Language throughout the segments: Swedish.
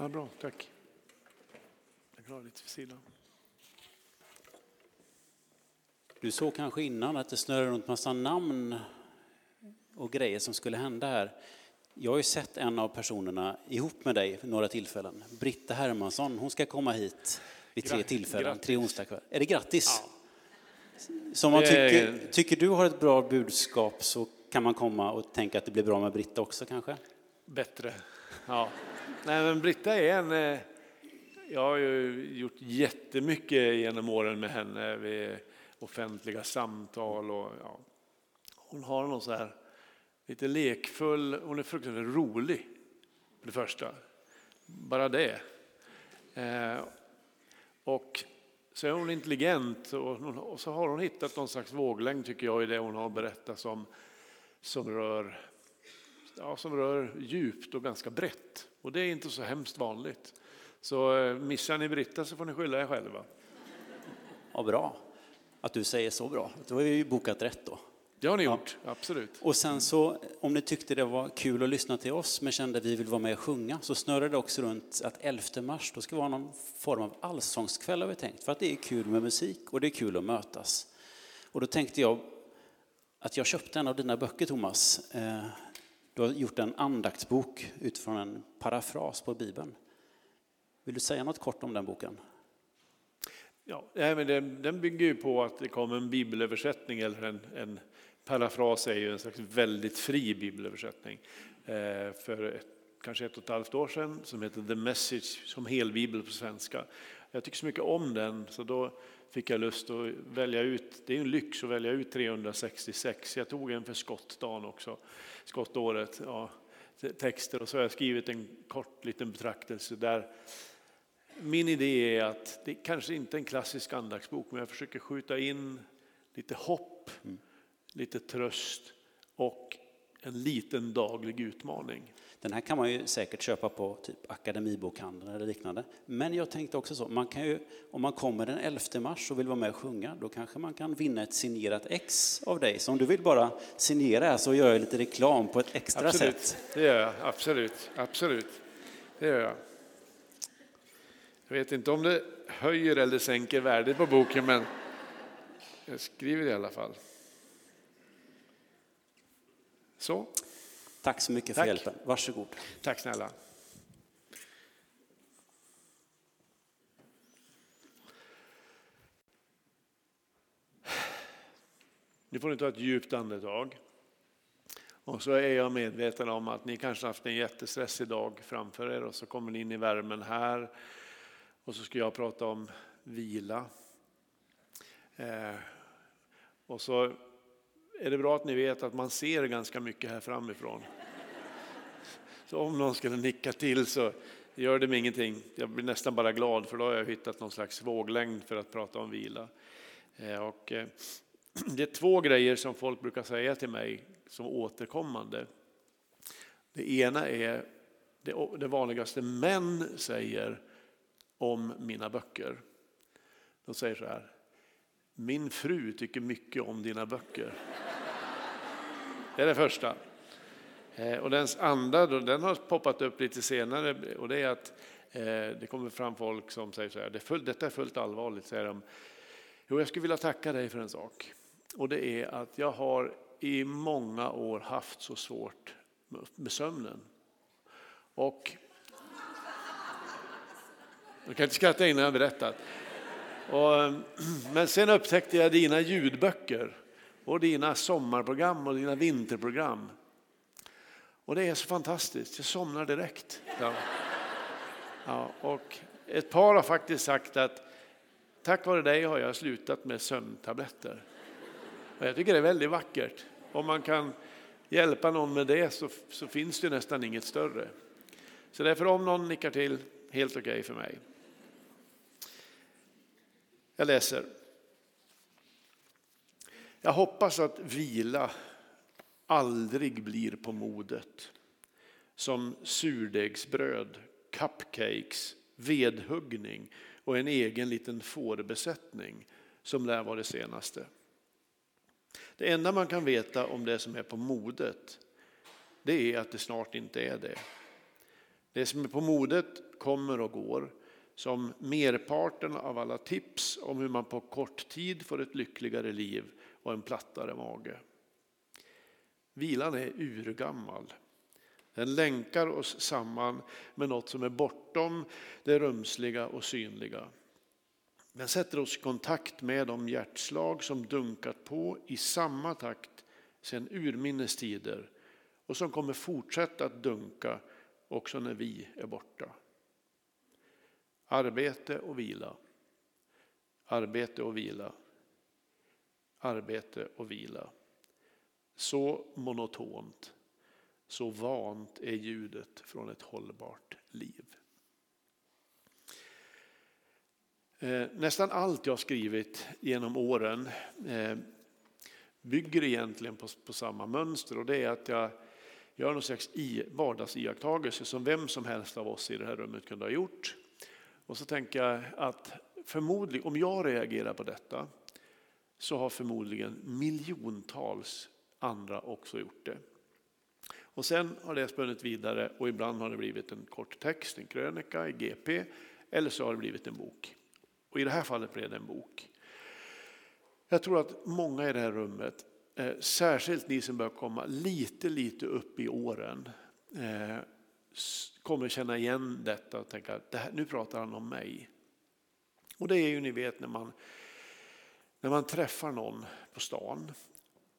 Ja, bra, tack. Jag klarar lite vid sidan. Du såg kanske innan att det snurrade runt massa namn och grejer som skulle hända här. Jag har ju sett en av personerna ihop med dig några tillfällen. Britta Hermansson, hon ska komma hit vid tre Gra- tillfällen, grattis. tre onsdagskvällar. Är det grattis? Ja. Så om man Det tycker, tycker du har ett bra budskap så kan man komma och tänka att det blir bra med Britta också kanske? Bättre. Ja. Nej, men Britta är en... Eh, jag har ju gjort jättemycket genom åren med henne vid offentliga samtal. Och, ja. Hon har någon så här lite lekfull, hon är fruktansvärt rolig. För det första. Bara det. Eh, och så är hon intelligent och, hon- och så har hon hittat någon slags våglängd tycker jag i det hon har berättat som, som rör ja, som rör djupt och ganska brett. Och det är inte så hemskt vanligt. Så eh, missar ni Britta så får ni skylla er själva. Ja, bra. Att du säger så bra. Då har vi ju bokat rätt då. Det har ni gjort, absolut. Och sen så, om ni tyckte det var kul att lyssna till oss men kände att vi vill vara med och sjunga så snurrade det också runt att 11 mars då ska vara någon form av allsångskväll har vi tänkt. För att det är kul med musik och det är kul att mötas. Och då tänkte jag att jag köpte en av dina böcker Thomas. Du har gjort en andaktsbok utifrån en parafras på Bibeln. Vill du säga något kort om den boken? Ja, men den, den bygger ju på att det kom en bibelöversättning, eller en, en parafras är ju en slags väldigt fri bibelöversättning, eh, för ett, kanske ett och ett halvt år sedan, som heter The Message, som helbibel på svenska. Jag tycker så mycket om den, så då fick jag lust att välja ut, det är en lyx att välja ut 366, jag tog en för skottdagen också, skottåret, ja, texter, och så har jag skrivit en kort liten betraktelse där. Min idé är att det kanske inte är en klassisk andaktsbok, men jag försöker skjuta in lite hopp, lite tröst och en liten daglig utmaning. Den här kan man ju säkert köpa på typ Akademibokhandeln eller liknande. Men jag tänkte också så, man kan ju, om man kommer den 11 mars och vill vara med och sjunga, då kanske man kan vinna ett signerat ex av dig. Så om du vill bara signera så gör jag lite reklam på ett extra Absolut, sätt. det gör jag. Absolut, absolut. Det gör jag. Jag vet inte om det höjer eller sänker värdet på boken, men jag skriver det i alla fall. Så, Tack så mycket för Tack. hjälpen. Varsågod. tack snälla. Nu får ni ta ett djupt andetag. Och så är jag medveten om att ni kanske haft en jättestressig dag framför er och så kommer ni in i värmen här. Och så ska jag prata om vila. Eh, och så är det bra att ni vet att man ser ganska mycket här framifrån. Så om någon skulle nicka till så gör det mig ingenting. Jag blir nästan bara glad för då har jag hittat någon slags våglängd för att prata om vila. Eh, och eh, det är två grejer som folk brukar säga till mig som återkommande. Det ena är det vanligaste män säger om mina böcker. De säger så här. Min fru tycker mycket om dina böcker. Det är det första. Eh, och den andra, då, den har poppat upp lite senare och det är att eh, det kommer fram folk som säger så här, det är fullt, detta är fullt allvarligt, säger de. Jo, jag skulle vilja tacka dig för en sak. Och det är att jag har i många år haft så svårt med- sömnen. Och du kan inte skratta innan jag berättat. Och, men sen upptäckte jag dina ljudböcker och dina sommarprogram och dina vinterprogram. Och det är så fantastiskt, jag somnar direkt. Ja. Ja, och ett par har faktiskt sagt att tack vare dig har jag slutat med sömntabletter. Och jag tycker det är väldigt vackert. Om man kan hjälpa någon med det så, så finns det nästan inget större. Så därför om någon nickar till, helt okej för mig. Jag läser. Jag hoppas att vila aldrig blir på modet. Som surdegsbröd, cupcakes, vedhuggning och en egen liten fårbesättning som lär vara det senaste. Det enda man kan veta om det som är på modet det är att det snart inte är det. Det som är på modet kommer och går. Som merparten av alla tips om hur man på kort tid får ett lyckligare liv och en plattare mage. Vilan är urgammal. Den länkar oss samman med något som är bortom det rumsliga och synliga. Den sätter oss i kontakt med de hjärtslag som dunkat på i samma takt sedan urminnes tider och som kommer fortsätta att dunka också när vi är borta. Arbete och vila. Arbete och vila. Arbete och vila. Så monotont, så vant är ljudet från ett hållbart liv. Eh, nästan allt jag skrivit genom åren eh, bygger egentligen på, på samma mönster och det är att jag gör någon slags vardagsiakttagelse som vem som helst av oss i det här rummet kunde ha gjort. Och så tänker jag att förmodligen, om jag reagerar på detta så har förmodligen miljontals andra också gjort det. Och sen har det spunnit vidare och ibland har det blivit en kort text, en krönika i GP eller så har det blivit en bok. Och i det här fallet blev det en bok. Jag tror att många i det här rummet, eh, särskilt ni som börjar komma lite, lite upp i åren, eh, kommer känna igen detta och tänka att nu pratar han om mig. Och det är ju ni vet när man, när man träffar någon på stan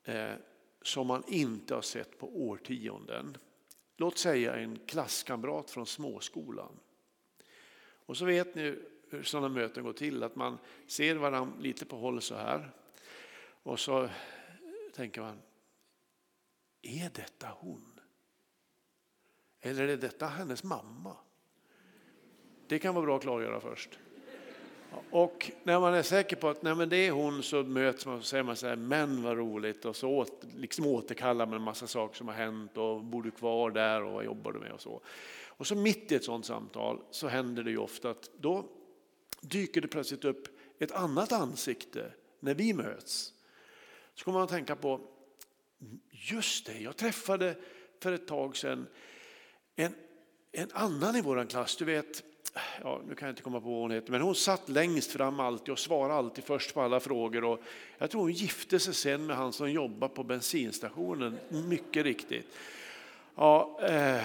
eh, som man inte har sett på årtionden. Låt säga en klasskamrat från småskolan. Och så vet ni hur sådana möten går till, att man ser varandra lite på håll så här. Och så tänker man, är detta hon? Eller är detta hennes mamma? Det kan vara bra att klargöra först. Och när man är säker på att nej men det är hon så möts man och säger man så här, men vad roligt och så åt, liksom återkallar man en massa saker som har hänt och bor du kvar där och vad jobbar du med och så. Och så mitt i ett sådant samtal så händer det ju ofta att då dyker det plötsligt upp ett annat ansikte när vi möts. Så kommer man att tänka på, just det, jag träffade för ett tag sedan en, en annan i vår klass, du vet, ja, nu kan jag inte komma på vad hon heter, men hon satt längst fram alltid och svarade alltid först på alla frågor. Och jag tror hon gifte sig sen med han som jobbade på bensinstationen, mycket riktigt. Ja, eh,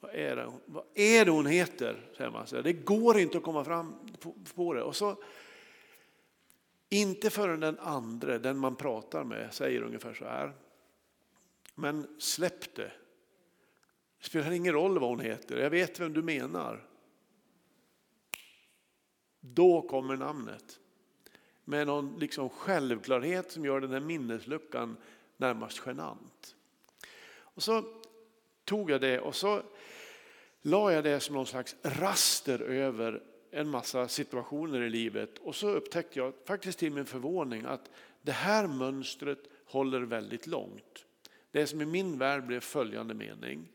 vad, är det, vad är det hon heter? Säger man. Det går inte att komma fram på, på det. Och så, inte förrän den andra, den man pratar med, säger ungefär så här. Men släpp det. Det spelar ingen roll vad hon heter, jag vet vem du menar. Då kommer namnet. Med någon liksom självklarhet som gör den här minnesluckan närmast genant. Och så tog jag det och så la jag det som någon slags raster över en massa situationer i livet och så upptäckte jag faktiskt till min förvåning att det här mönstret håller väldigt långt. Det som i min värld blev följande mening.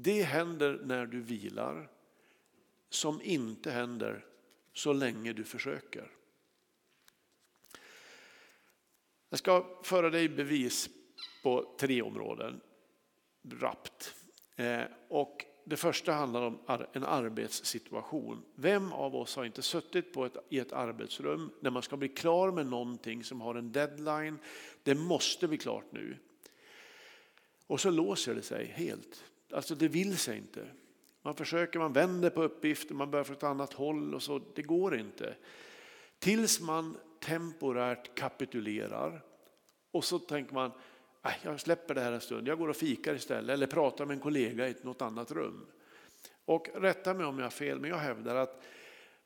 Det händer när du vilar som inte händer så länge du försöker. Jag ska föra dig bevis på tre områden, rappt. Eh, och det första handlar om en arbetssituation. Vem av oss har inte suttit på ett, i ett arbetsrum när man ska bli klar med någonting som har en deadline. Det måste bli klart nu. Och så låser det sig helt. Alltså det vill sig inte. Man försöker, man vänder på uppgiften, man börjar från ett annat håll och så. Det går inte. Tills man temporärt kapitulerar och så tänker man, äh, jag släpper det här en stund, jag går och fikar istället eller pratar med en kollega i något annat rum. Och rätta mig om jag har fel, men jag hävdar att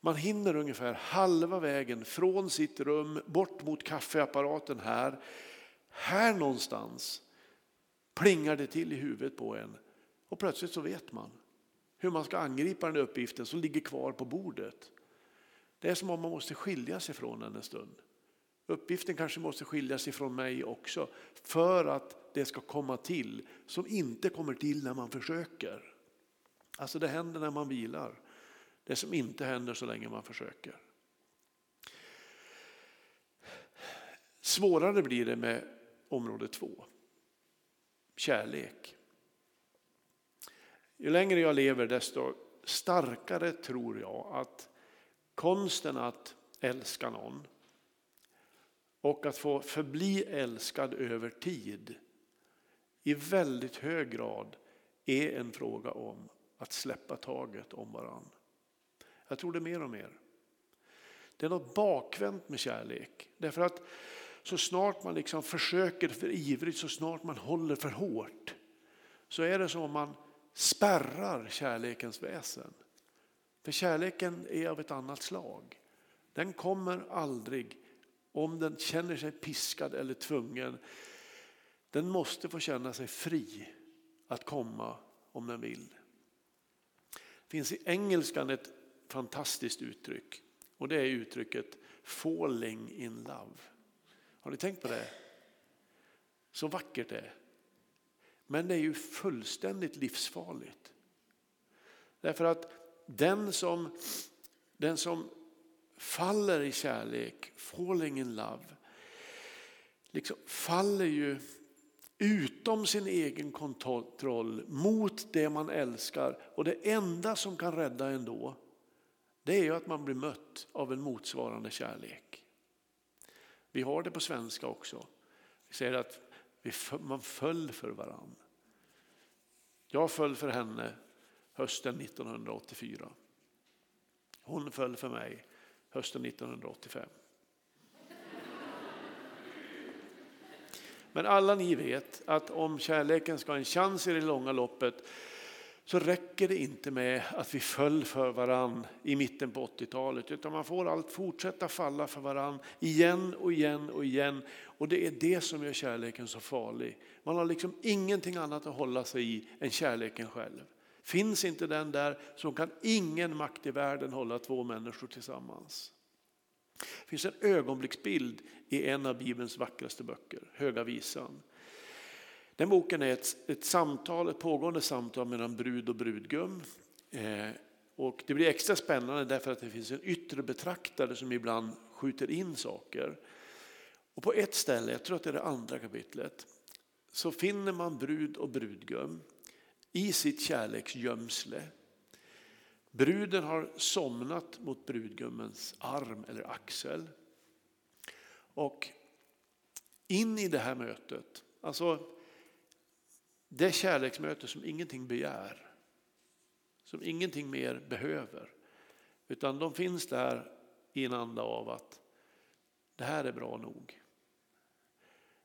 man hinner ungefär halva vägen från sitt rum bort mot kaffeapparaten här. Här någonstans plingar det till i huvudet på en och plötsligt så vet man hur man ska angripa den uppgiften som ligger kvar på bordet. Det är som om man måste skilja sig från den en stund. Uppgiften kanske måste skiljas ifrån mig också för att det ska komma till som inte kommer till när man försöker. Alltså det händer när man vilar. Det som inte händer så länge man försöker. Svårare blir det med område två. Kärlek ju längre jag lever desto starkare tror jag att konsten att älska någon och att få förbli älskad över tid i väldigt hög grad är en fråga om att släppa taget om varann. Jag tror det mer och mer. Det är något bakvänt med kärlek. Därför att så snart man liksom försöker för ivrigt, så snart man håller för hårt, så är det som om man spärrar kärlekens väsen. För kärleken är av ett annat slag. Den kommer aldrig om den känner sig piskad eller tvungen. Den måste få känna sig fri att komma om den vill. Det finns i engelskan ett fantastiskt uttryck och det är uttrycket falling in love. Har ni tänkt på det? Så vackert det är. Men det är ju fullständigt livsfarligt. Därför att den som, den som faller i kärlek, falling in love, liksom faller ju utom sin egen kontroll mot det man älskar. Och det enda som kan rädda en då, det är ju att man blir mött av en motsvarande kärlek. Vi har det på svenska också. Vi säger att man föll för varann. Jag föll för henne hösten 1984. Hon föll för mig hösten 1985. Men alla ni vet att om kärleken ska ha en chans i det långa loppet så räcker det inte med att vi föll för varann i mitten på 80-talet utan man får allt fortsätta falla för varann igen och igen och igen. Och det är det som gör kärleken så farlig. Man har liksom ingenting annat att hålla sig i än kärleken själv. Finns inte den där så kan ingen makt i världen hålla två människor tillsammans. Det finns en ögonblicksbild i en av Bibelns vackraste böcker, Höga visan. Den boken är ett, ett samtal, ett pågående samtal mellan brud och brudgum. Eh, och det blir extra spännande därför att det finns en yttre betraktare som ibland skjuter in saker. Och på ett ställe, jag tror att det är det andra kapitlet, så finner man brud och brudgum i sitt kärleksgömsle. Bruden har somnat mot brudgummens arm eller axel. Och in i det här mötet, alltså det kärleksmöte som ingenting begär, som ingenting mer behöver. Utan de finns där i en anda av att det här är bra nog.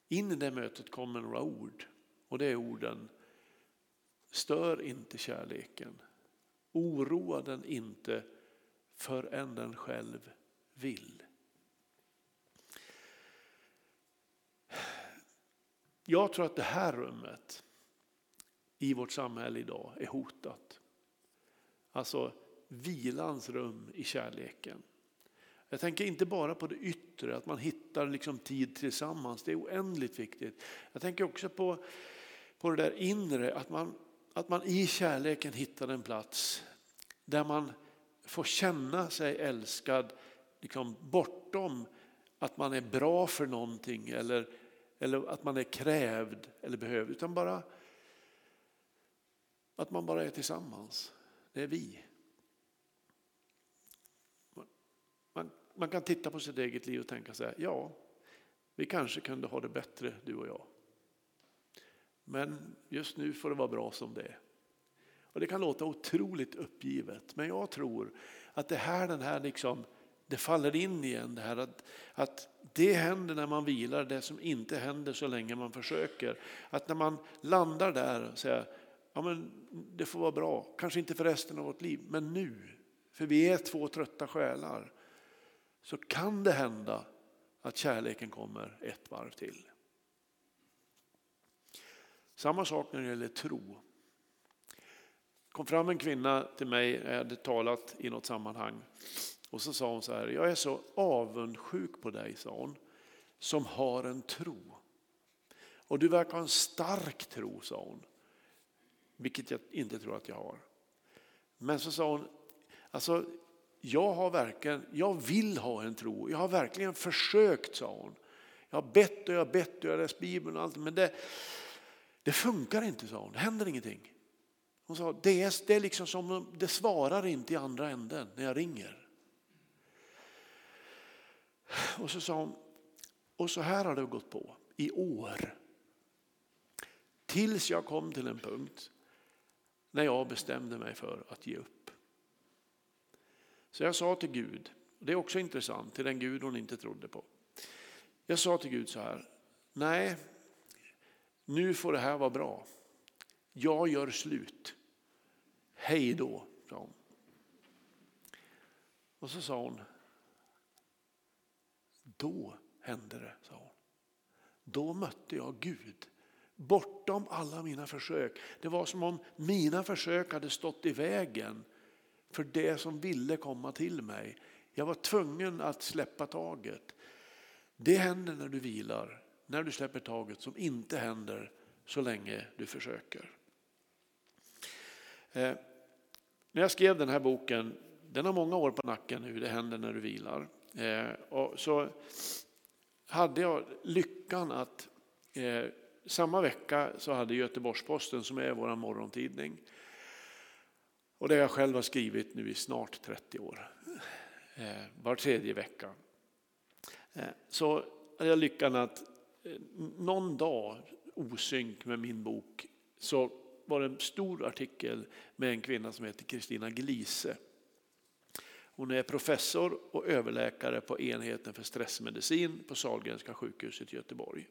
In i det mötet kommer några ord och det är orden Stör inte kärleken. Oroa den inte förrän den själv vill. Jag tror att det här rummet i vårt samhälle idag är hotat. Alltså vilans rum i kärleken. Jag tänker inte bara på det yttre, att man hittar liksom tid tillsammans. Det är oändligt viktigt. Jag tänker också på, på det där inre, att man att man i kärleken hittar en plats där man får känna sig älskad liksom bortom att man är bra för någonting eller, eller att man är krävd eller behövd. Utan bara att man bara är tillsammans. Det är vi. Man, man kan titta på sitt eget liv och tänka så här, ja, vi kanske kunde ha det bättre du och jag. Men just nu får det vara bra som det är. Och det kan låta otroligt uppgivet, men jag tror att det här, den här liksom, det faller in igen det här att, att det händer när man vilar, det som inte händer så länge man försöker. Att när man landar där och säger, ja men det får vara bra, kanske inte för resten av vårt liv, men nu, för vi är två trötta själar, så kan det hända att kärleken kommer ett varv till. Samma sak när det gäller tro. Det kom fram en kvinna till mig, jag hade talat i något sammanhang. Och så sa hon så här, jag är så avundsjuk på dig, sa hon, som har en tro. Och du verkar ha en stark tro, sa hon. Vilket jag inte tror att jag har. Men så sa hon, alltså jag har verkligen, jag vill ha en tro. Jag har verkligen försökt, sa hon. Jag har bett och jag har bett och jag har läst Bibeln och allt. Men det, det funkar inte, sa hon. Det händer ingenting. Hon sa, det är, det är liksom som, det svarar inte i andra änden när jag ringer. Och så sa hon, och så här har det gått på i år. Tills jag kom till en punkt när jag bestämde mig för att ge upp. Så jag sa till Gud, det är också intressant, till den Gud hon inte trodde på. Jag sa till Gud så här, nej, nu får det här vara bra. Jag gör slut. Hej då, sa hon. Och så sa hon, då hände det, sa hon. Då mötte jag Gud. Bortom alla mina försök. Det var som om mina försök hade stått i vägen för det som ville komma till mig. Jag var tvungen att släppa taget. Det händer när du vilar, när du släpper taget som inte händer så länge du försöker. Eh, när jag skrev den här boken, den har många år på nacken nu, det händer när du vilar. Eh, och så hade jag lyckan att eh, samma vecka så hade Göteborgs-Posten som är vår morgontidning och det jag själv har skrivit nu i snart 30 år, eh, var tredje vecka. Eh, så hade jag lyckan att eh, någon dag osynk med min bok så var det en stor artikel med en kvinna som heter Kristina Glise. Hon är professor och överläkare på enheten för stressmedicin på Sahlgrenska sjukhuset i Göteborg.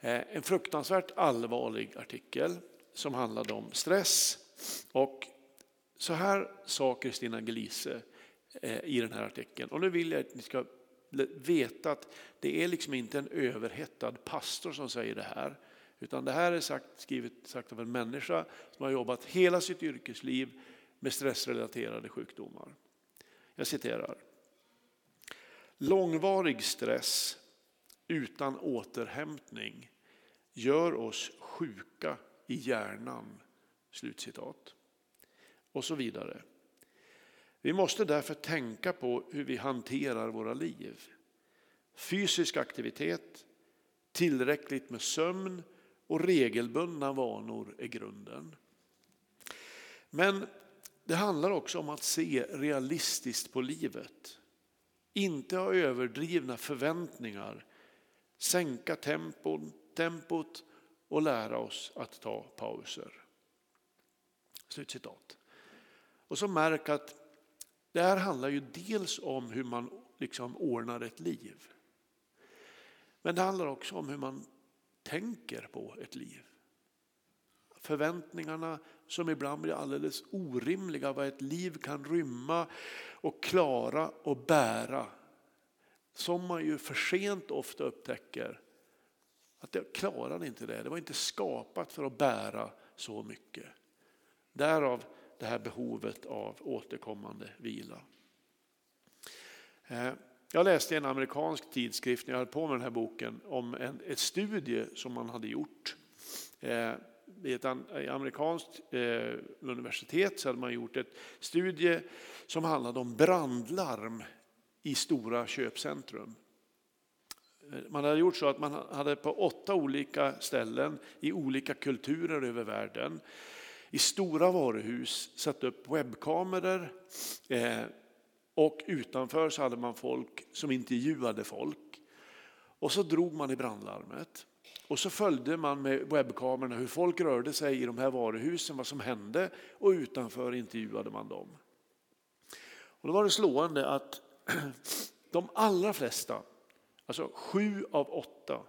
Eh, en fruktansvärt allvarlig artikel som handlade om stress och så här sa Kristina Glise eh, i den här artikeln. Och nu vill jag att ni ska veta att det är liksom inte en överhettad pastor som säger det här. Utan det här är sagt, skrivet, sagt av en människa som har jobbat hela sitt yrkesliv med stressrelaterade sjukdomar. Jag citerar. Långvarig stress utan återhämtning gör oss sjuka i hjärnan. Slutcitat och så vidare. Vi måste därför tänka på hur vi hanterar våra liv. Fysisk aktivitet, tillräckligt med sömn och regelbundna vanor är grunden. Men det handlar också om att se realistiskt på livet. Inte ha överdrivna förväntningar, sänka tempon, tempot och lära oss att ta pauser. Slutcitat. Och så märk att det här handlar ju dels om hur man liksom ordnar ett liv. Men det handlar också om hur man tänker på ett liv. Förväntningarna som ibland blir alldeles orimliga vad ett liv kan rymma och klara och bära. Som man ju för sent ofta upptäcker att jag klarade inte det. Det var inte skapat för att bära så mycket. Därav det här behovet av återkommande vila. Eh, jag läste i en amerikansk tidskrift när jag höll på med den här boken om en ett studie som man hade gjort. Eh, vid I ett amerikanskt eh, universitet så hade man gjort ett studie som handlade om brandlarm i stora köpcentrum. Eh, man hade gjort så att man hade på åtta olika ställen i olika kulturer över världen i stora varuhus satt upp webbkameror eh, och utanför så hade man folk som intervjuade folk. Och så drog man i brandlarmet. Och så följde man med webbkamerorna hur folk rörde sig i de här varuhusen, vad som hände och utanför intervjuade man dem. Och då var det slående att de allra flesta, alltså sju av åtta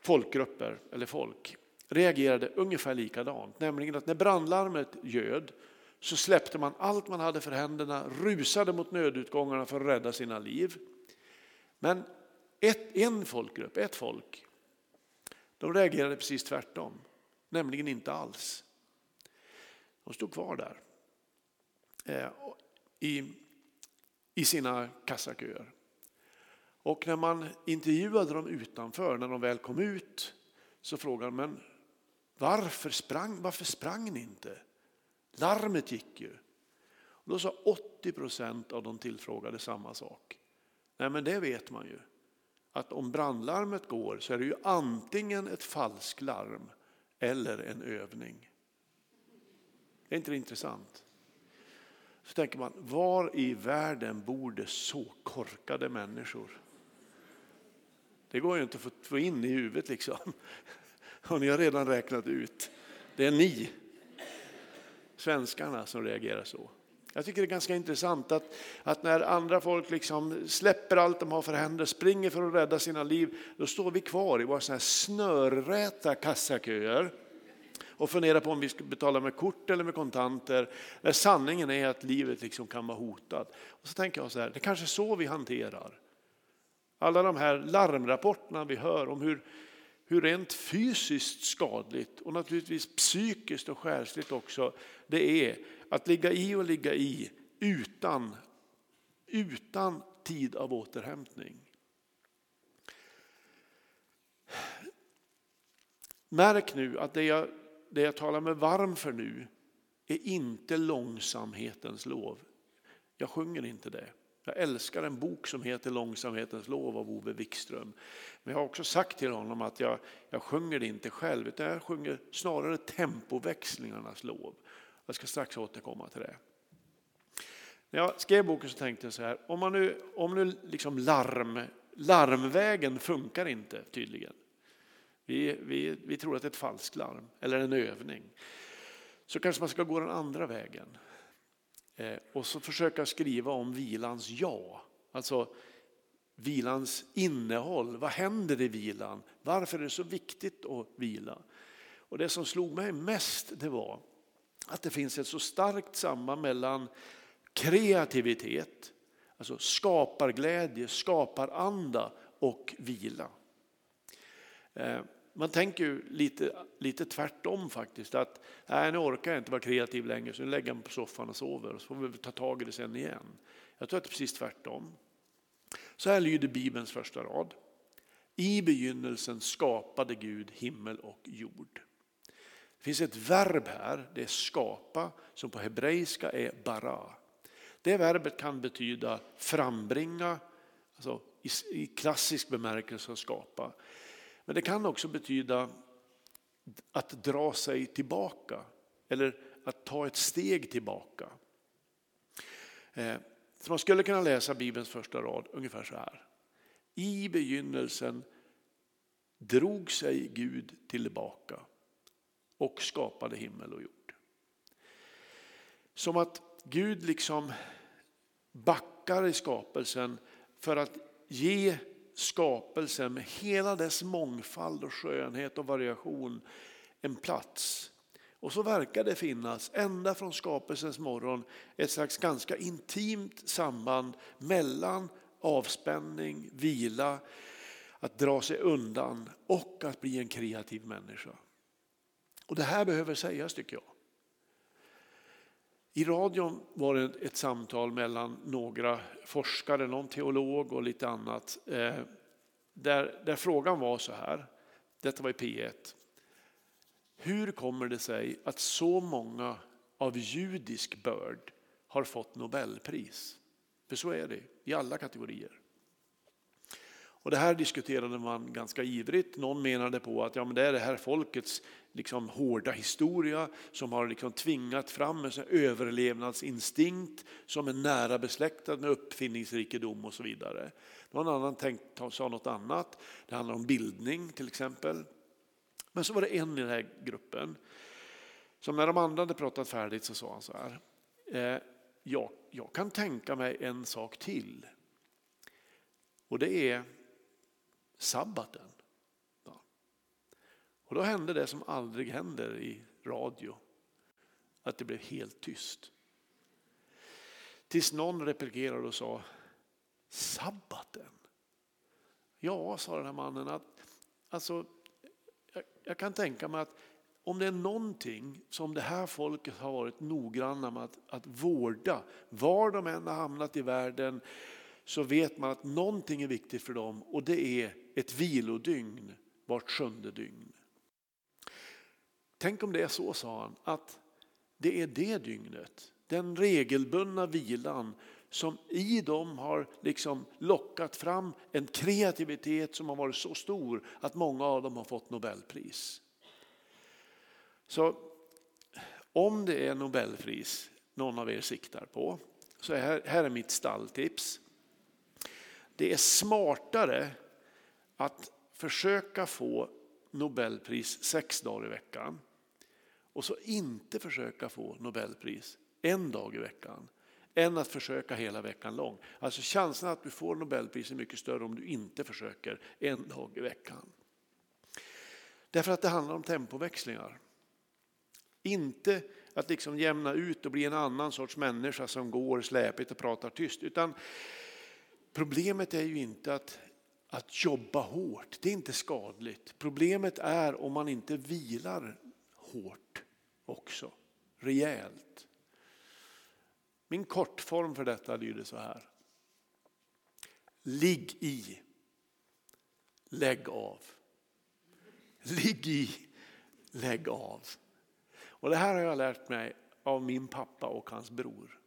folkgrupper eller folk reagerade ungefär likadant. Nämligen att när brandlarmet ljöd så släppte man allt man hade för händerna, rusade mot nödutgångarna för att rädda sina liv. Men ett, en folkgrupp, ett folk, de reagerade precis tvärtom. Nämligen inte alls. De stod kvar där eh, i, i sina kassaköer. Och när man intervjuade dem utanför, när de väl kom ut, så frågade man varför sprang, varför sprang ni inte? Larmet gick ju. Och då sa 80 procent av de tillfrågade samma sak. Nej men det vet man ju. Att om brandlarmet går så är det ju antingen ett falsklarm eller en övning. Är inte det intressant? Så tänker man, var i världen bor det så korkade människor? Det går ju inte att få in i huvudet liksom. Och ni har redan räknat ut. Det är ni, svenskarna, som reagerar så. Jag tycker det är ganska intressant att, att när andra folk liksom släpper allt de har för händer, springer för att rädda sina liv, då står vi kvar i våra såna här snörräta kassaköer och funderar på om vi ska betala med kort eller med kontanter. När sanningen är att livet liksom kan vara hotat. Och så tänker jag så här, det är kanske är så vi hanterar alla de här larmrapporterna vi hör om hur, hur rent fysiskt skadligt och naturligtvis psykiskt och själsligt också det är att ligga i och ligga i utan, utan tid av återhämtning. Märk nu att det jag, det jag talar mig varm för nu är inte långsamhetens lov. Jag sjunger inte det. Jag älskar en bok som heter Långsamhetens lov av Ove Wikström. Men jag har också sagt till honom att jag, jag sjunger det inte själv utan jag sjunger snarare tempoväxlingarnas lov. Jag ska strax återkomma till det. När jag skrev boken så tänkte jag så här, om, man nu, om nu liksom larm, larmvägen funkar inte tydligen. Vi, vi, vi tror att det är ett falskt larm eller en övning. Så kanske man ska gå den andra vägen. Eh, och så försöka skriva om vilans ja. Alltså vilans innehåll. Vad händer i vilan? Varför är det så viktigt att vila? Och det som slog mig mest det var att det finns ett så starkt samband mellan kreativitet, alltså skaparglädje, skaparanda och vila. Eh, man tänker ju lite, lite tvärtom faktiskt. Att nej, nu orkar jag inte vara kreativ längre så nu lägger jag mig på soffan och sover och så får vi ta tag i det sen igen. Jag tror att det är precis tvärtom. Så här lyder Bibelns första rad. I begynnelsen skapade Gud himmel och jord. Det finns ett verb här, det är skapa, som på hebreiska är bara. Det verbet kan betyda frambringa, alltså i, klassisk bemärkelse skapa. Men det kan också betyda att dra sig tillbaka eller att ta ett steg tillbaka. Eh, så man skulle kunna läsa Bibelns första rad ungefär så här. I begynnelsen drog sig Gud tillbaka och skapade himmel och jord. Som att Gud liksom backar i skapelsen för att ge skapelsen med hela dess mångfald och skönhet och variation en plats. Och så verkar det finnas, ända från skapelsens morgon, ett slags ganska intimt samband mellan avspänning, vila, att dra sig undan och att bli en kreativ människa. Och Det här behöver sägas tycker jag. I radion var det ett samtal mellan några forskare, någon teolog och lite annat. Eh, där, där frågan var så här, detta var i P1. Hur kommer det sig att så många av judisk börd har fått Nobelpris? För så är det i alla kategorier. Och det här diskuterade man ganska ivrigt. Någon menade på att ja, men det är det här folkets liksom hårda historia som har liksom tvingat fram en överlevnadsinstinkt som är nära besläktad med uppfinningsrikedom och så vidare. Någon annan tänkt, sa något annat. Det handlar om bildning till exempel. Men så var det en i den här gruppen som när de andra hade pratat färdigt så sa han så här. Eh, jag, jag kan tänka mig en sak till. Och det är sabbaten. Och då hände det som aldrig händer i radio. Att det blev helt tyst. Tills någon replikerade och sa sabbaten. Ja, sa den här mannen, att, alltså, jag, jag kan tänka mig att om det är någonting som det här folket har varit noggranna med att, att vårda, var de än har hamnat i världen, så vet man att någonting är viktigt för dem och det är ett vilodygn vart sjunde dygn. Tänk om det är så, sa han, att det är det dygnet, den regelbundna vilan som i dem har liksom lockat fram en kreativitet som har varit så stor att många av dem har fått Nobelpris. Så om det är Nobelpris någon av er siktar på, så här, här är mitt stalltips. Det är smartare att försöka få Nobelpris sex dagar i veckan och så inte försöka få Nobelpris en dag i veckan än att försöka hela veckan lång. Alltså chansen att du får Nobelpris är mycket större om du inte försöker en dag i veckan. Därför att det handlar om tempoväxlingar. Inte att liksom jämna ut och bli en annan sorts människa som går släpigt och pratar tyst. Utan problemet är ju inte att, att jobba hårt, det är inte skadligt. Problemet är om man inte vilar hårt också, rejält. Min kortform för detta lyder så här. Ligg i, lägg av. Ligg i, lägg av. Och det här har jag lärt mig av min pappa och hans bror.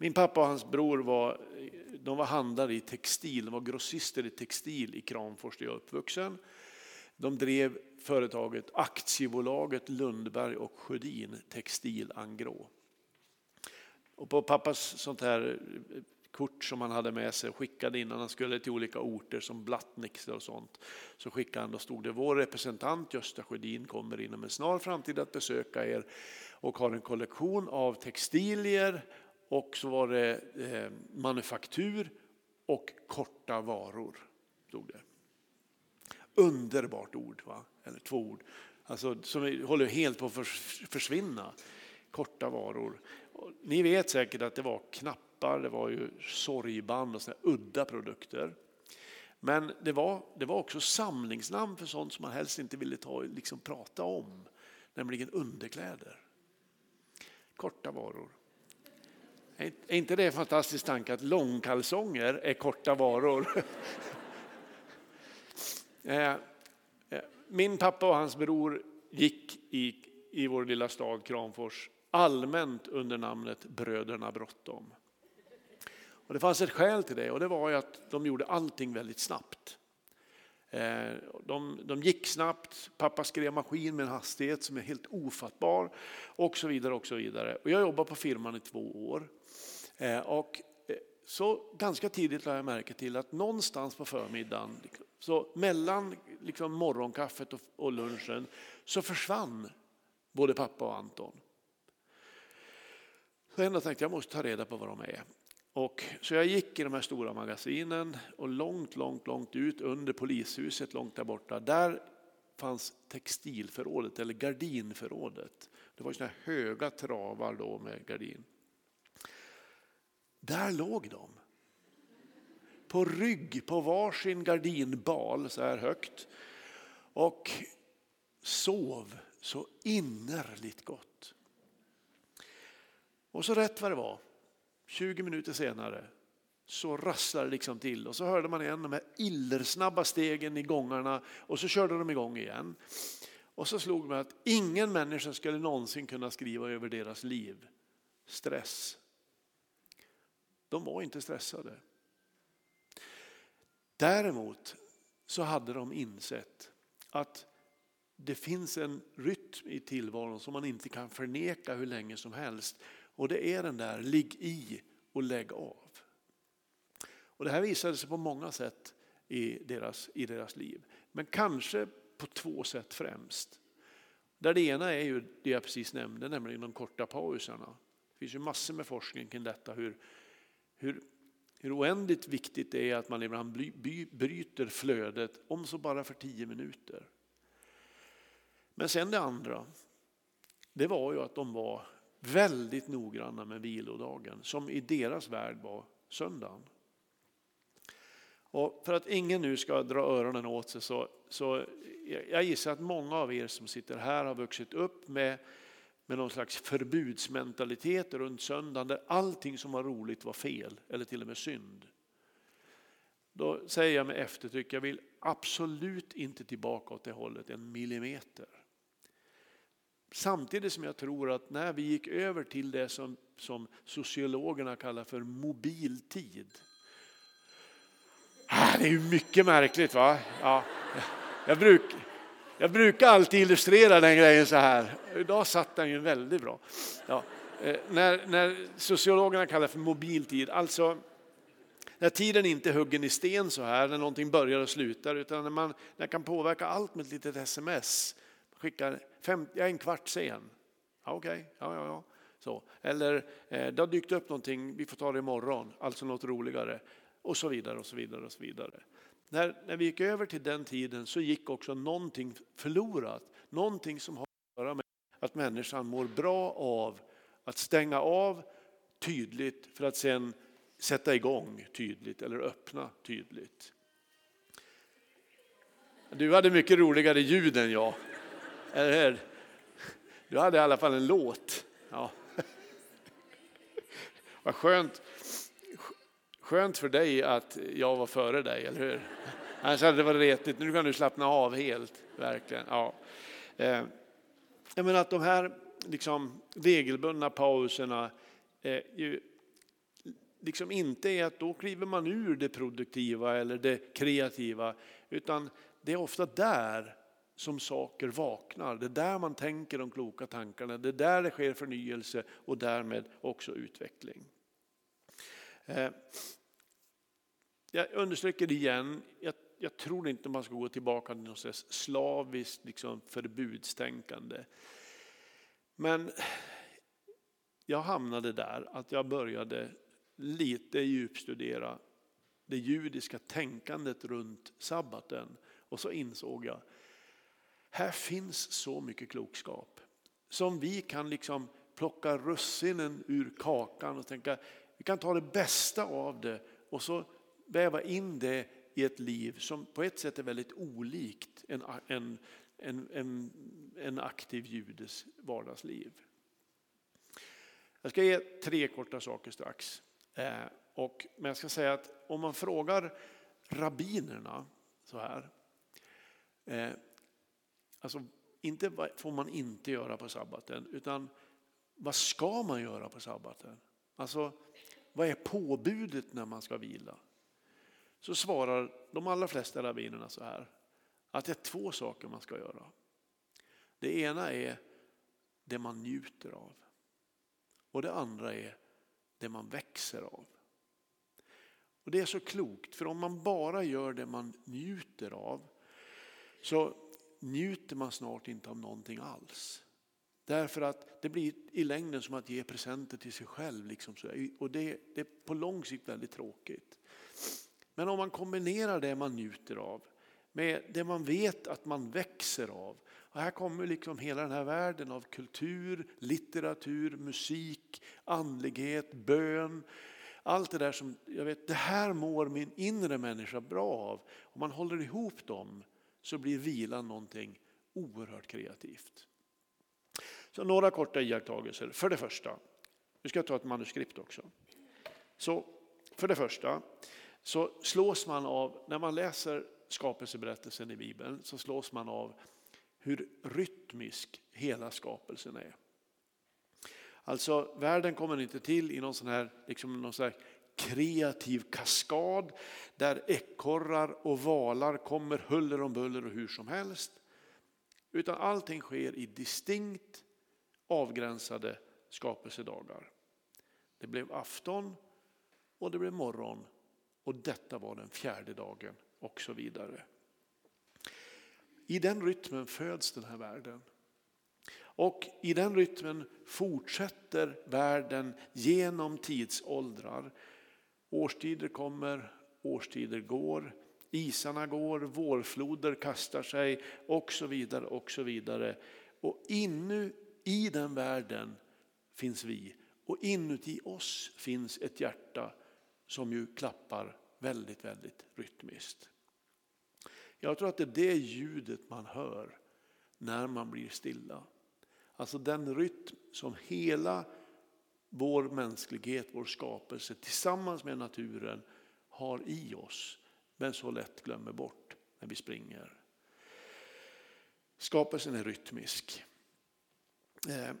Min pappa och hans bror var, de var handlare i textil, de var grossister i textil i Kramfors där jag är uppvuxen. De drev företaget aktiebolaget Lundberg och Sjödin Textil Angrå. Och på pappas sånt här kort som han hade med sig och skickade innan han skulle till olika orter som Blattnix och sånt. Så skickade han, då stod det vår representant Gösta Sjödin kommer inom en snar framtid att besöka er och har en kollektion av textilier och så var det eh, manufaktur och korta varor. Stod det. Underbart ord, va? eller två ord, alltså, som håller helt på att försvinna. Korta varor. Ni vet säkert att det var knappar, det var ju sorgband och sådana udda produkter. Men det var, det var också samlingsnamn för sånt som man helst inte ville ta, liksom prata om, nämligen underkläder. Korta varor. Är inte det en fantastisk tanke att långkalsonger är korta varor? Eh, eh, min pappa och hans bror gick i, i vår lilla stad Kramfors allmänt under namnet Bröderna Bråttom. Och det fanns ett skäl till det och det var att de gjorde allting väldigt snabbt. Eh, de, de gick snabbt, pappa skrev maskin med en hastighet som är helt ofattbar och så vidare. Och så vidare. Och jag jobbade på firman i två år. Eh, och eh, så ganska tidigt lade jag märke till att någonstans på förmiddagen, så mellan liksom morgonkaffet och lunchen, så försvann både pappa och Anton. Så jag tänkte jag måste ta reda på vad de är. Och, så jag gick i de här stora magasinen och långt, långt, långt ut under polishuset långt där borta. Där fanns textilförrådet eller gardinförrådet. Det var såna höga travar då med gardin. Där låg de. På rygg på varsin gardinbal så här högt. Och sov så innerligt gott. Och så rätt vad det var, 20 minuter senare, så rasslade det liksom till och så hörde man igen de här illersnabba stegen i gångarna och så körde de igång igen. Och så slog man att ingen människa skulle någonsin kunna skriva över deras liv. Stress. De var inte stressade. Däremot så hade de insett att det finns en rytm i tillvaron som man inte kan förneka hur länge som helst. Och det är den där ligg i och lägg av. Och det här visade sig på många sätt i deras, i deras liv. Men kanske på två sätt främst. Där det ena är ju det jag precis nämnde, nämligen de korta pauserna. Det finns ju massor med forskning kring detta, hur, hur, hur oändligt viktigt det är att man ibland bryter flödet, om så bara för tio minuter. Men sen det andra, det var ju att de var väldigt noggranna med vilodagen som i deras värld var söndagen. Och för att ingen nu ska dra öronen åt sig så, så jag gissar att många av er som sitter här har vuxit upp med, med någon slags förbudsmentalitet runt söndagen där allting som var roligt var fel eller till och med synd. Då säger jag med eftertryck, jag vill absolut inte tillbaka åt det hållet en millimeter. Samtidigt som jag tror att när vi gick över till det som, som sociologerna kallar för mobiltid. Ah, det är ju mycket märkligt va? Ja, jag, brukar... Jag brukar alltid illustrera den grejen så här. Idag satt den ju väldigt bra. Ja. Eh, när, när sociologerna kallar det för mobiltid, alltså när tiden inte är huggen i sten så här, när någonting börjar och slutar, utan när man, när man kan påverka allt med ett litet sms. Skickar fem, jag är en kvart sen. Ja, Okej, okay. ja, ja, ja. Så. Eller eh, det har dykt upp någonting, vi får ta det imorgon, alltså något roligare. Och så vidare och så vidare och så vidare. När, när vi gick över till den tiden så gick också någonting förlorat. Någonting som har att göra med att människan mår bra av att stänga av tydligt för att sen sätta igång tydligt eller öppna tydligt. Du hade mycket roligare ljud än jag, eller? Du hade i alla fall en låt. Ja. Vad skönt. Skönt för dig att jag var före dig, eller hur? Annars hade det varit retigt. Nu kan du slappna av helt, verkligen. Ja. Eh, jag menar att de här liksom, regelbundna pauserna eh, ju, liksom inte är att då kliver man ur det produktiva eller det kreativa, utan det är ofta där som saker vaknar. Det är där man tänker de kloka tankarna, det är där det sker förnyelse och därmed också utveckling. Eh, jag understryker det igen, jag, jag, tror inte man ska gå tillbaka till något slaviskt liksom förbudstänkande. Men jag hamnade där att jag började lite djupstudera det judiska tänkandet runt sabbaten. Och så insåg jag, här finns så mycket klokskap som vi kan liksom plocka russinen ur kakan och tänka, vi kan ta det bästa av det och så väva in det i ett liv som på ett sätt är väldigt olikt en, en, en, en, en aktiv judes vardagsliv. Jag ska ge tre korta saker strax. Eh, och, men jag ska säga att om man frågar rabbinerna så här. Eh, alltså, inte vad får man inte göra på sabbaten, utan vad ska man göra på sabbaten? Alltså, vad är påbudet när man ska vila? Så svarar de allra flesta rabbinerna så här, att det är två saker man ska göra. Det ena är det man njuter av. Och det andra är det man växer av. Och Det är så klokt, för om man bara gör det man njuter av så njuter man snart inte av någonting alls. Därför att det blir i längden som att ge presenter till sig själv. Liksom så. Och det, det är på lång sikt väldigt tråkigt. Men om man kombinerar det man njuter av med det man vet att man växer av. Och här kommer liksom hela den här världen av kultur, litteratur, musik, andlighet, bön. Allt det där som jag vet, det här mår min inre människa bra av. Om man håller ihop dem så blir vilan någonting oerhört kreativt. Så några korta iakttagelser. För det första, nu ska jag ta ett manuskript också. Så för det första så slås man av, när man läser skapelseberättelsen i Bibeln, så slås man av hur rytmisk hela skapelsen är. Alltså världen kommer inte till i någon sån här, liksom någon sån här kreativ kaskad där ekorrar och valar kommer huller om buller och hur som helst. Utan allting sker i distinkt avgränsade skapelsedagar. Det blev afton och det blev morgon och detta var den fjärde dagen och så vidare. I den rytmen föds den här världen. Och i den rytmen fortsätter världen genom tidsåldrar. Årstider kommer, årstider går, isarna går, vårfloder kastar sig och så vidare. Och så vidare. Och inu, i den världen finns vi och inuti oss finns ett hjärta som ju klappar väldigt, väldigt rytmiskt. Jag tror att det är det ljudet man hör när man blir stilla. Alltså den rytm som hela vår mänsklighet, vår skapelse tillsammans med naturen har i oss men så lätt glömmer bort när vi springer. Skapelsen är rytmisk. Eh,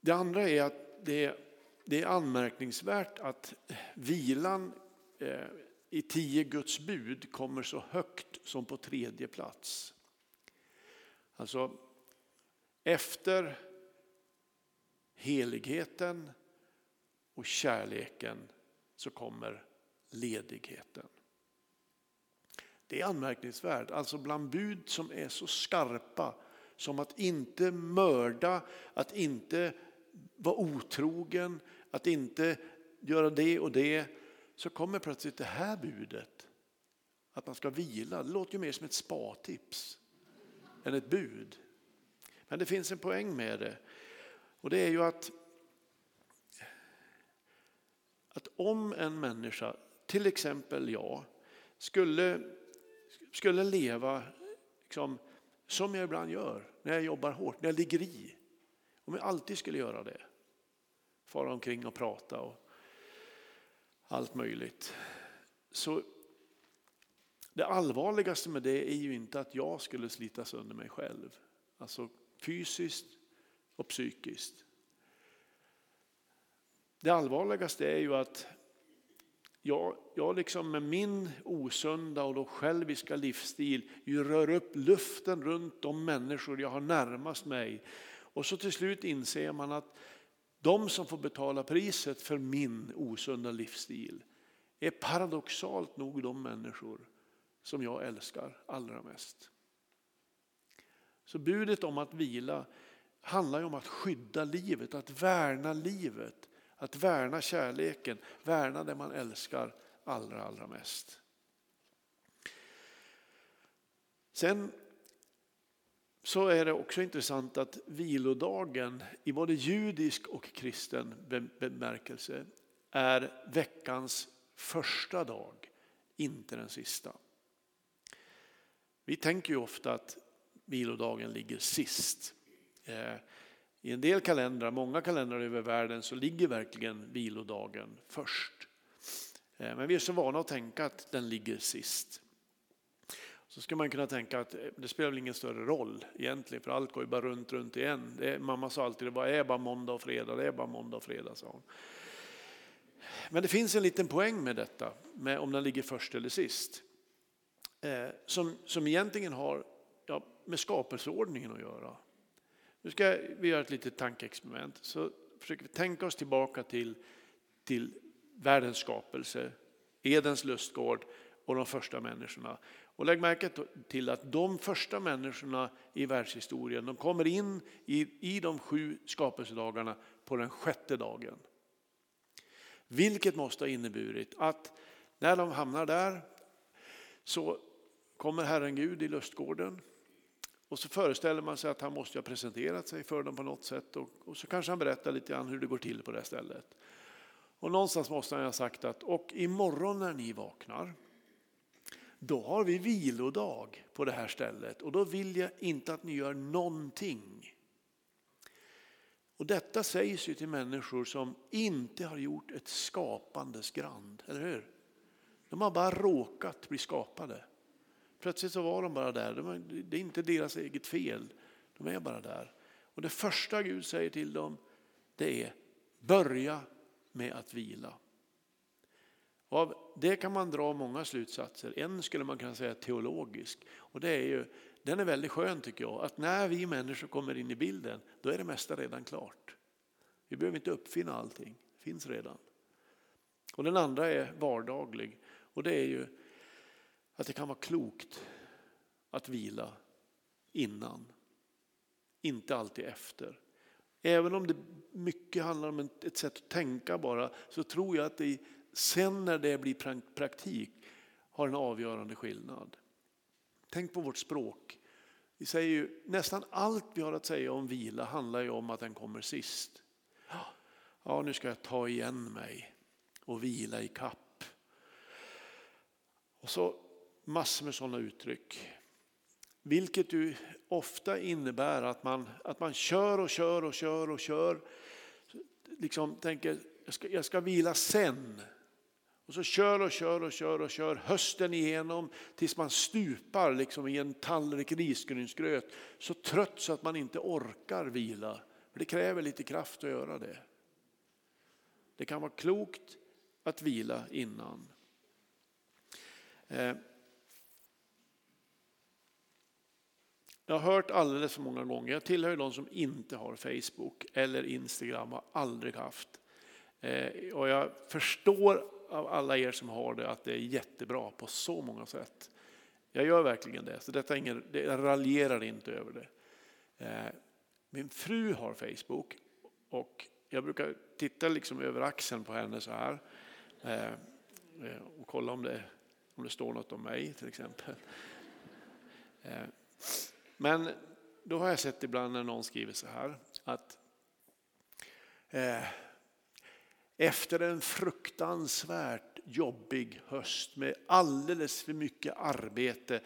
det andra är att det, det är anmärkningsvärt att eh, vilan eh, i tio Guds bud kommer så högt som på tredje plats. Alltså, efter heligheten och kärleken så kommer ledigheten. Det är anmärkningsvärt, alltså bland bud som är så skarpa som att inte mörda, att inte vara otrogen, att inte göra det och det, så kommer plötsligt det här budet. Att man ska vila, det låter ju mer som ett spatips än ett bud. Men det finns en poäng med det. Och det är ju att, att om en människa, till exempel jag, skulle, skulle leva liksom, som jag ibland gör när jag jobbar hårt, när jag ligger i. Om jag alltid skulle göra det, fara omkring och prata och allt möjligt. Så det allvarligaste med det är ju inte att jag skulle slita sönder mig själv. Alltså fysiskt och psykiskt. Det allvarligaste är ju att jag, jag liksom med min osunda och då själviska livsstil ju rör upp luften runt de människor jag har närmast mig. Och så till slut inser man att de som får betala priset för min osunda livsstil är paradoxalt nog de människor som jag älskar allra mest. Så budet om att vila handlar om att skydda livet, att värna livet, att värna kärleken, värna det man älskar allra, allra mest. Sen så är det också intressant att vilodagen i både judisk och kristen bemärkelse är veckans första dag, inte den sista. Vi tänker ju ofta att vilodagen ligger sist. Eh, I en del kalendrar, många kalendrar över världen, så ligger verkligen vilodagen först. Eh, men vi är så vana att tänka att den ligger sist. Så ska man kunna tänka att eh, det spelar väl ingen större roll egentligen, för allt går ju bara runt, runt igen. Det är, mamma sa alltid det är bara måndag och fredag, det är bara måndag och fredag, sa hon. Men det finns en liten poäng med detta, med om den ligger först eller sist. Eh, som, som egentligen har ja, med skapelseordningen att göra. Nu ska vi göra ett litet tankeexperiment. Så försöker vi tänka oss tillbaka till, till världens skapelse, Edens lustgård och de första människorna. Och lägg märke till att de första människorna i världshistorien de kommer in i, i de sju skapelsedagarna på den sjätte dagen. Vilket måste ha inneburit att när de hamnar där så kommer Herren Gud i lustgården och så föreställer man sig att han måste ha presenterat sig för dem på något sätt och, och så kanske han berättar lite grann hur det går till på det stället. Och någonstans måste han ha sagt att och imorgon när ni vaknar då har vi vilodag på det här stället och då vill jag inte att ni gör någonting. Och detta sägs ju till människor som inte har gjort ett skapandes grand, eller hur? De har bara råkat bli skapade. Plötsligt så var de bara där. det är inte deras eget fel. De är bara där. Och det första Gud säger till dem det är börja med att vila. Och av det kan man dra många slutsatser. En skulle man kunna säga teologisk. Och det är ju, den är väldigt skön tycker jag. Att när vi människor kommer in i bilden då är det mesta redan klart. Vi behöver inte uppfinna allting. Det finns redan. Och den andra är vardaglig. Och det är ju att det kan vara klokt att vila innan, inte alltid efter. Även om det mycket handlar om ett sätt att tänka bara, så tror jag att det sen när det blir praktik har en avgörande skillnad. Tänk på vårt språk. Vi säger ju, nästan allt vi har att säga om vila handlar ju om att den kommer sist. Ja, nu ska jag ta igen mig och vila i kapp. Och så massor med sådana uttryck. Vilket ju ofta innebär att man, att man kör och kör och kör och kör. Liksom tänker, jag ska, jag ska vila sen. Och så kör och kör och kör och kör hösten igenom tills man stupar liksom i en tallrik risgrynsgröt. Så trött så att man inte orkar vila. För det kräver lite kraft att göra det. Det kan vara klokt att vila innan. Eh, jag har hört alldeles för många gånger, jag tillhör de som inte har Facebook eller Instagram, har aldrig haft. Eh, och jag förstår av alla er som har det att det är jättebra på så många sätt. Jag gör verkligen det, så detta är ingen, jag raljerar inte över det. Eh, min fru har Facebook och jag brukar titta liksom över axeln på henne så här eh, eh, och kolla om det, om det står något om mig till exempel. Men då har jag sett ibland när någon skriver så här att efter en fruktansvärt jobbig höst med alldeles för mycket arbete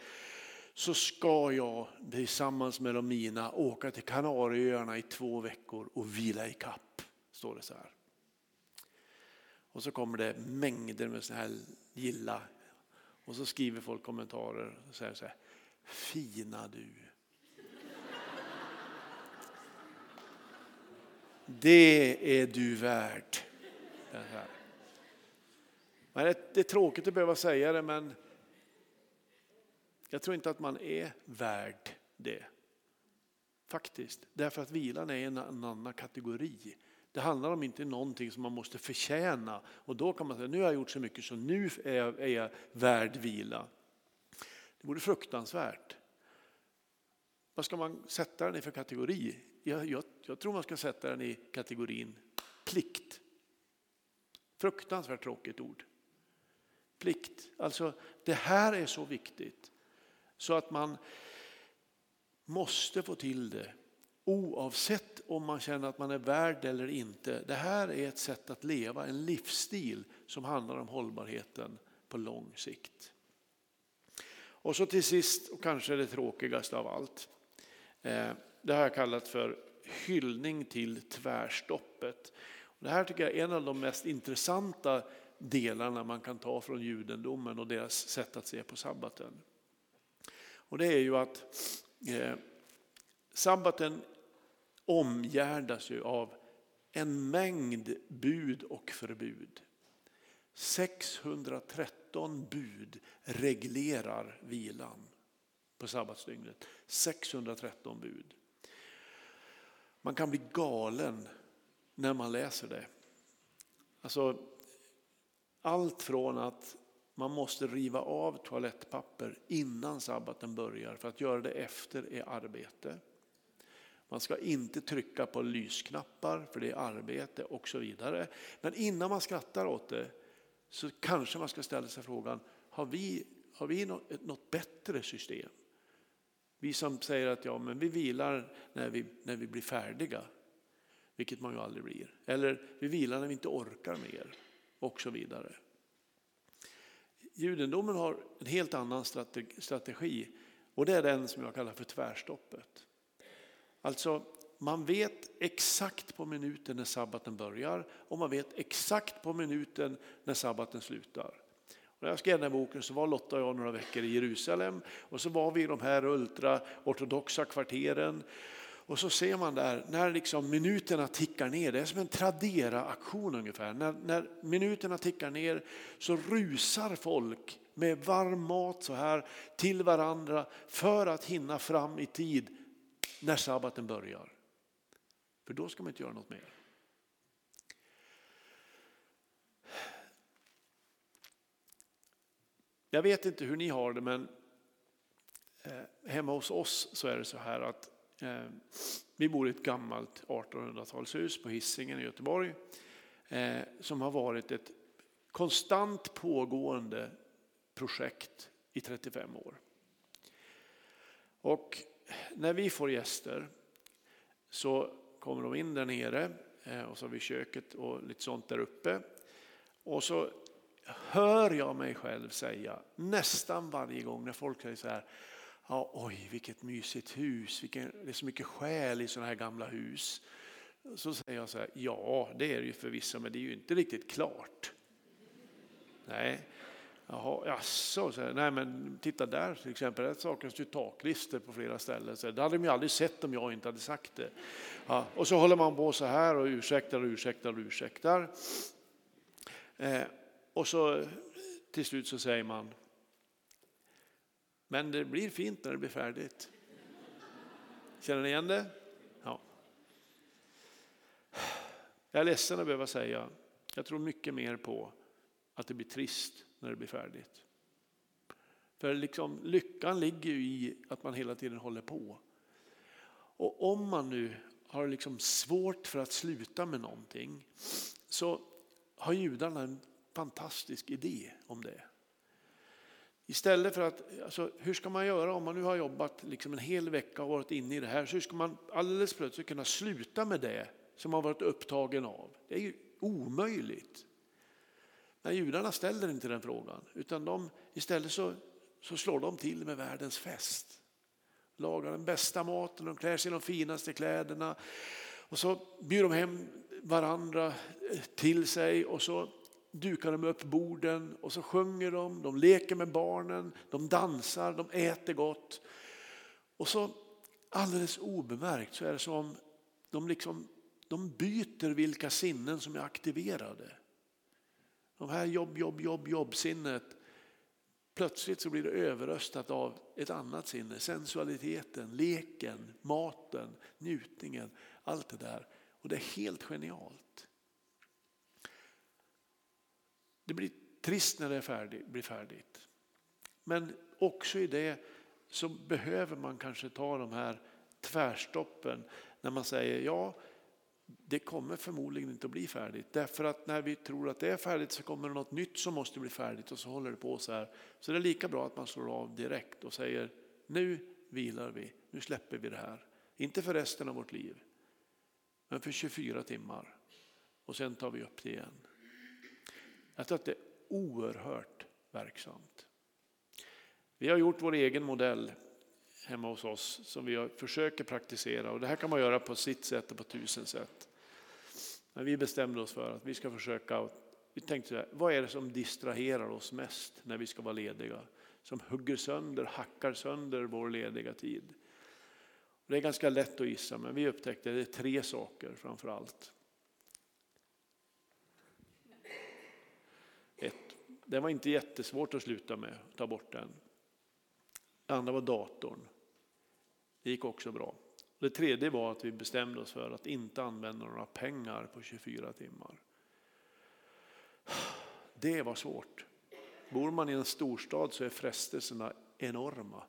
så ska jag tillsammans med de mina åka till Kanarieöarna i två veckor och vila i kapp. Står det så här. Och så kommer det mängder med sådana här gilla. Och så skriver folk kommentarer och säger så här. Fina du. Det är du värd. Det, här. Men det är tråkigt att behöva säga det men jag tror inte att man är värd det. Faktiskt. Därför att vilan är en annan kategori. Det handlar om inte någonting som man måste förtjäna och då kan man säga nu har jag gjort så mycket så nu är jag, är jag värd vila. Det vore fruktansvärt. Vad ska man sätta den i för kategori? Jag, jag, jag tror man ska sätta den i kategorin plikt. Fruktansvärt tråkigt ord. Plikt. Alltså det här är så viktigt så att man måste få till det oavsett om man känner att man är värd eller inte. Det här är ett sätt att leva, en livsstil som handlar om hållbarheten på lång sikt. Och så till sist, och kanske det tråkigaste av allt. Eh, det har jag kallat för hyllning till tvärstoppet. Det här tycker jag är en av de mest intressanta delarna man kan ta från judendomen och deras sätt att se på sabbaten. Och det är ju att eh, sabbaten omgärdas ju av en mängd bud och förbud. 613 bud reglerar vilan på sabbatsdygnet. 613 bud. Man kan bli galen när man läser det. Alltså, allt från att man måste riva av toalettpapper innan sabbaten börjar för att göra det efter är arbete. Man ska inte trycka på lysknappar för det är arbete och så vidare. Men innan man skrattar åt det så kanske man ska ställa sig frågan, har vi, har vi något, något bättre system? Vi som säger att ja, men vi vilar när vi, när vi blir färdiga, vilket man ju aldrig blir. Eller vi vilar när vi inte orkar mer och så vidare. Judendomen har en helt annan strategi och det är den som jag kallar för tvärstoppet. Alltså man vet exakt på minuten när sabbaten börjar och man vet exakt på minuten när sabbaten slutar. När jag skrev den här boken så var Lotta och jag några veckor i Jerusalem och så var vi i de här ultraortodoxa kvarteren. Och så ser man där när liksom minuterna tickar ner, det är som en Tradera-aktion ungefär. När, när minuterna tickar ner så rusar folk med varm mat så här till varandra för att hinna fram i tid när sabbaten börjar. För då ska man inte göra något mer. Jag vet inte hur ni har det men eh, hemma hos oss så är det så här att Eh, vi bor i ett gammalt 1800-talshus på Hisingen i Göteborg eh, som har varit ett konstant pågående projekt i 35 år. Och när vi får gäster så kommer de in där nere eh, och så har vi köket och lite sånt där uppe. Och så hör jag mig själv säga nästan varje gång när folk säger så här, ja, oj vilket mysigt hus, vilken, det är så mycket själ i sådana här gamla hus. Så säger jag så här, ja det är det ju förvisso men det är ju inte riktigt klart. Nej, Jaha, jaså, så här, nej men titta där till exempel, där saknas ju taklister på flera ställen. Så det hade de ju aldrig sett om jag inte hade sagt det. Ja, och så håller man på så här och ursäktar och ursäktar och ursäktar. Eh, och så till slut så säger man, men det blir fint när det blir färdigt. Känner ni igen det? Ja. Jag är ledsen att behöva säga, jag tror mycket mer på att det blir trist när det blir färdigt. För liksom, lyckan ligger ju i att man hela tiden håller på. Och om man nu har liksom svårt för att sluta med någonting så har judarna en fantastisk idé om det. Istället för att, alltså, hur ska man göra om man nu har jobbat liksom en hel vecka och varit inne i det här, så hur ska man alldeles plötsligt kunna sluta med det som man varit upptagen av? Det är ju omöjligt. Men judarna ställer inte den frågan, utan de, istället så, så slår de till med världens fest. Lagar den bästa maten, de klär sig i de finaste kläderna och så bjuder de hem varandra eh, till sig och så dukar de upp borden och så sjunger de, de leker med barnen, de dansar, de äter gott. Och så alldeles obemärkt så är det som de, liksom, de byter vilka sinnen som är aktiverade. De här jobb, jobb, jobb, jobb-sinnet. Plötsligt så blir det överröstat av ett annat sinne. Sensualiteten, leken, maten, njutningen, allt det där. Och det är helt genialt. Det blir trist när det är färdigt, blir färdigt. Men också i det så behöver man kanske ta de här tvärstoppen när man säger ja, det kommer förmodligen inte att bli färdigt. Därför att när vi tror att det är färdigt så kommer det något nytt som måste bli färdigt och så håller det på så här. Så det är lika bra att man slår av direkt och säger nu vilar vi, nu släpper vi det här. Inte för resten av vårt liv, men för 24 timmar. Och sen tar vi upp det igen. Jag tror att det är oerhört verksamt. Vi har gjort vår egen modell hemma hos oss som vi försöker praktisera och det här kan man göra på sitt sätt och på tusen sätt. Men vi bestämde oss för att vi ska försöka, vi tänkte så här, vad är det som distraherar oss mest när vi ska vara lediga? Som hugger sönder, hackar sönder vår lediga tid. Det är ganska lätt att gissa men vi upptäckte att det är tre saker framför allt. Det var inte jättesvårt att sluta med, ta bort den. Det andra var datorn. Det gick också bra. Det tredje var att vi bestämde oss för att inte använda några pengar på 24 timmar. Det var svårt. Bor man i en storstad så är frestelserna enorma.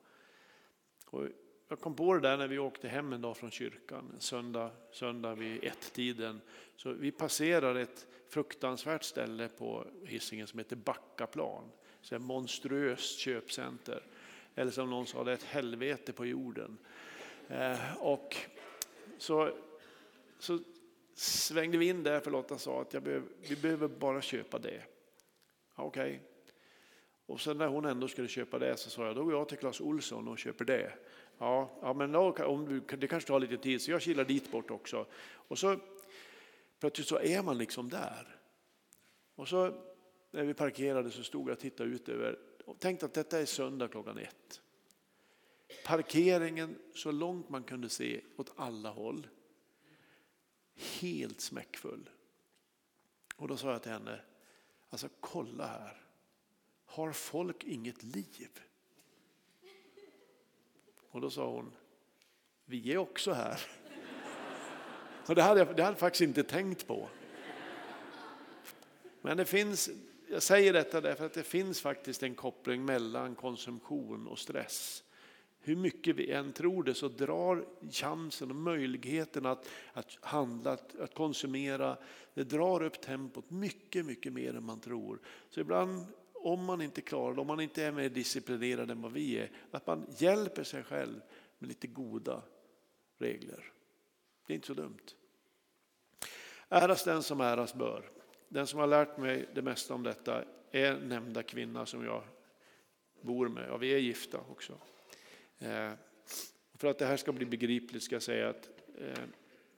Och jag kom på det där när vi åkte hem en dag från kyrkan, en söndag, söndag vid ett-tiden. Så vi passerar ett fruktansvärt ställe på Hisingen som heter Backaplan. Så ett monstruöst köpcenter. Eller som någon sa, det är ett helvete på jorden. Eh, och så, så svängde vi in där för Lotta sa att behöver, vi behöver bara köpa det. Okej. Okay. Och sen när hon ändå skulle köpa det så sa jag, då går jag till Clas Olsson och köper det. Ja, ja men då, om du, det kanske tar lite tid så jag kilar dit bort också. Och så plötsligt så är man liksom där. Och så när vi parkerade så stod jag och tittade ut över och tänkte att detta är söndag klockan ett. Parkeringen så långt man kunde se åt alla håll. Helt smäckfull. Och då sa jag till henne, alltså kolla här. Har folk inget liv? Och då sa hon, vi är också här. Och det hade jag, det hade jag faktiskt inte tänkt på. Men det finns, jag säger detta därför att det finns faktiskt en koppling mellan konsumtion och stress. Hur mycket vi än tror det så drar chansen och möjligheten att, att handla, att, att konsumera, det drar upp tempot mycket, mycket mer än man tror. Så ibland om man inte klarar det, om man inte är mer disciplinerad än vad vi är, att man hjälper sig själv med lite goda regler. Det är inte så dumt. Äras den som äras bör. Den som har lärt mig det mesta om detta är nämnda kvinna som jag bor med. Ja, vi är gifta också. Eh, för att det här ska bli begripligt ska jag säga att eh,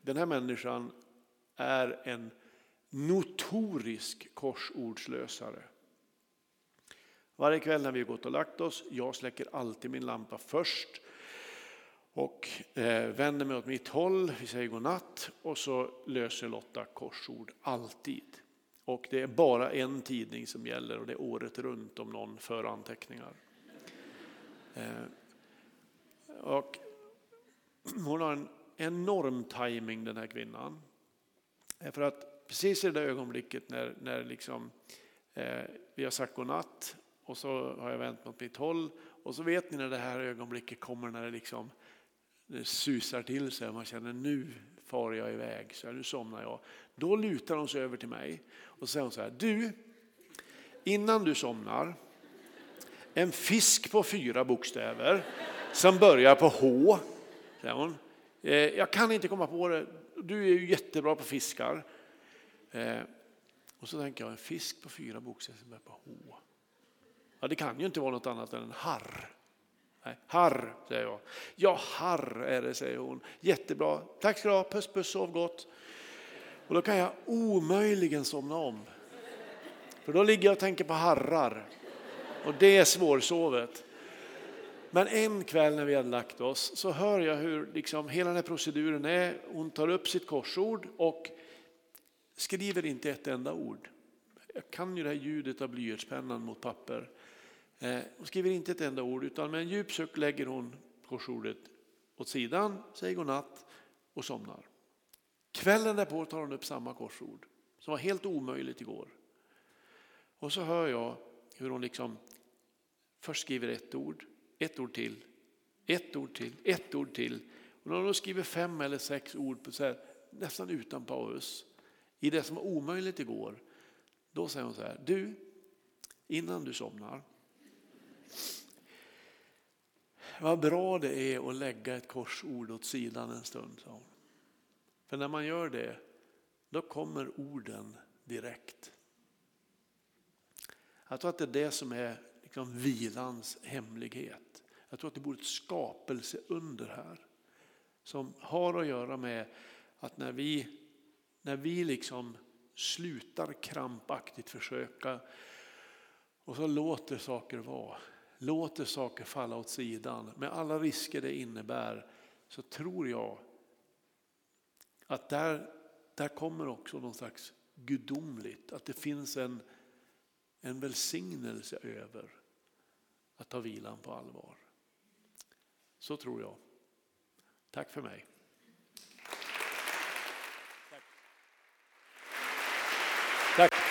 den här människan är en notorisk korsordslösare. Varje kväll när vi har gått och lagt oss, jag släcker alltid min lampa först och eh, vänder mig åt mitt håll, vi säger godnatt och så löser Lotta korsord alltid. Och det är bara en tidning som gäller och det är året runt om någon för anteckningar. Eh, och hon har en enorm timing den här kvinnan. Eh, för att precis i det ögonblicket när, när liksom, eh, vi har sagt godnatt och så har jag vänt mot mitt håll och så vet ni när det här ögonblicket kommer när det liksom det susar till sig och man känner nu far jag iväg, så nu somnar jag. Då lutar hon sig över till mig och säger hon så här, du, innan du somnar, en fisk på fyra bokstäver som börjar på H, säger hon. Eh, jag kan inte komma på det, du är ju jättebra på fiskar. Eh, och så tänker jag, en fisk på fyra bokstäver som börjar på H. Ja, det kan ju inte vara något annat än en harr. Nej, harr, säger jag. Ja, harr är det, säger hon. Jättebra. Tack ska du ha. Puss, puss, sov gott. Och då kan jag omöjligen somna om. För då ligger jag och tänker på harrar. Och det är svårsovet. Men en kväll när vi hade lagt oss så hör jag hur liksom hela den här proceduren är. Hon tar upp sitt korsord och skriver inte ett enda ord. Jag kan ju det här ljudet av blyertspennan mot papper. Eh, hon skriver inte ett enda ord utan med en djup suck lägger hon korsordet åt sidan, säger godnatt och somnar. Kvällen därpå tar hon upp samma korsord som var helt omöjligt igår. Och så hör jag hur hon liksom först skriver ett ord, ett ord till, ett ord till, ett ord till. Och när hon skriver fem eller sex ord på så här, nästan utan paus i det som var omöjligt igår. Då säger hon så här, du, innan du somnar vad bra det är att lägga ett korsord åt sidan en stund, sa hon. För när man gör det, då kommer orden direkt. Jag tror att det är det som är liksom vilans hemlighet. Jag tror att det bor ett skapelse under här. Som har att göra med att när vi, när vi liksom slutar krampaktigt försöka och så låter saker vara låter saker falla åt sidan med alla risker det innebär så tror jag att där, där kommer också någon slags gudomligt, att det finns en, en välsignelse över att ta vilan på allvar. Så tror jag. Tack för mig. Tack. Tack.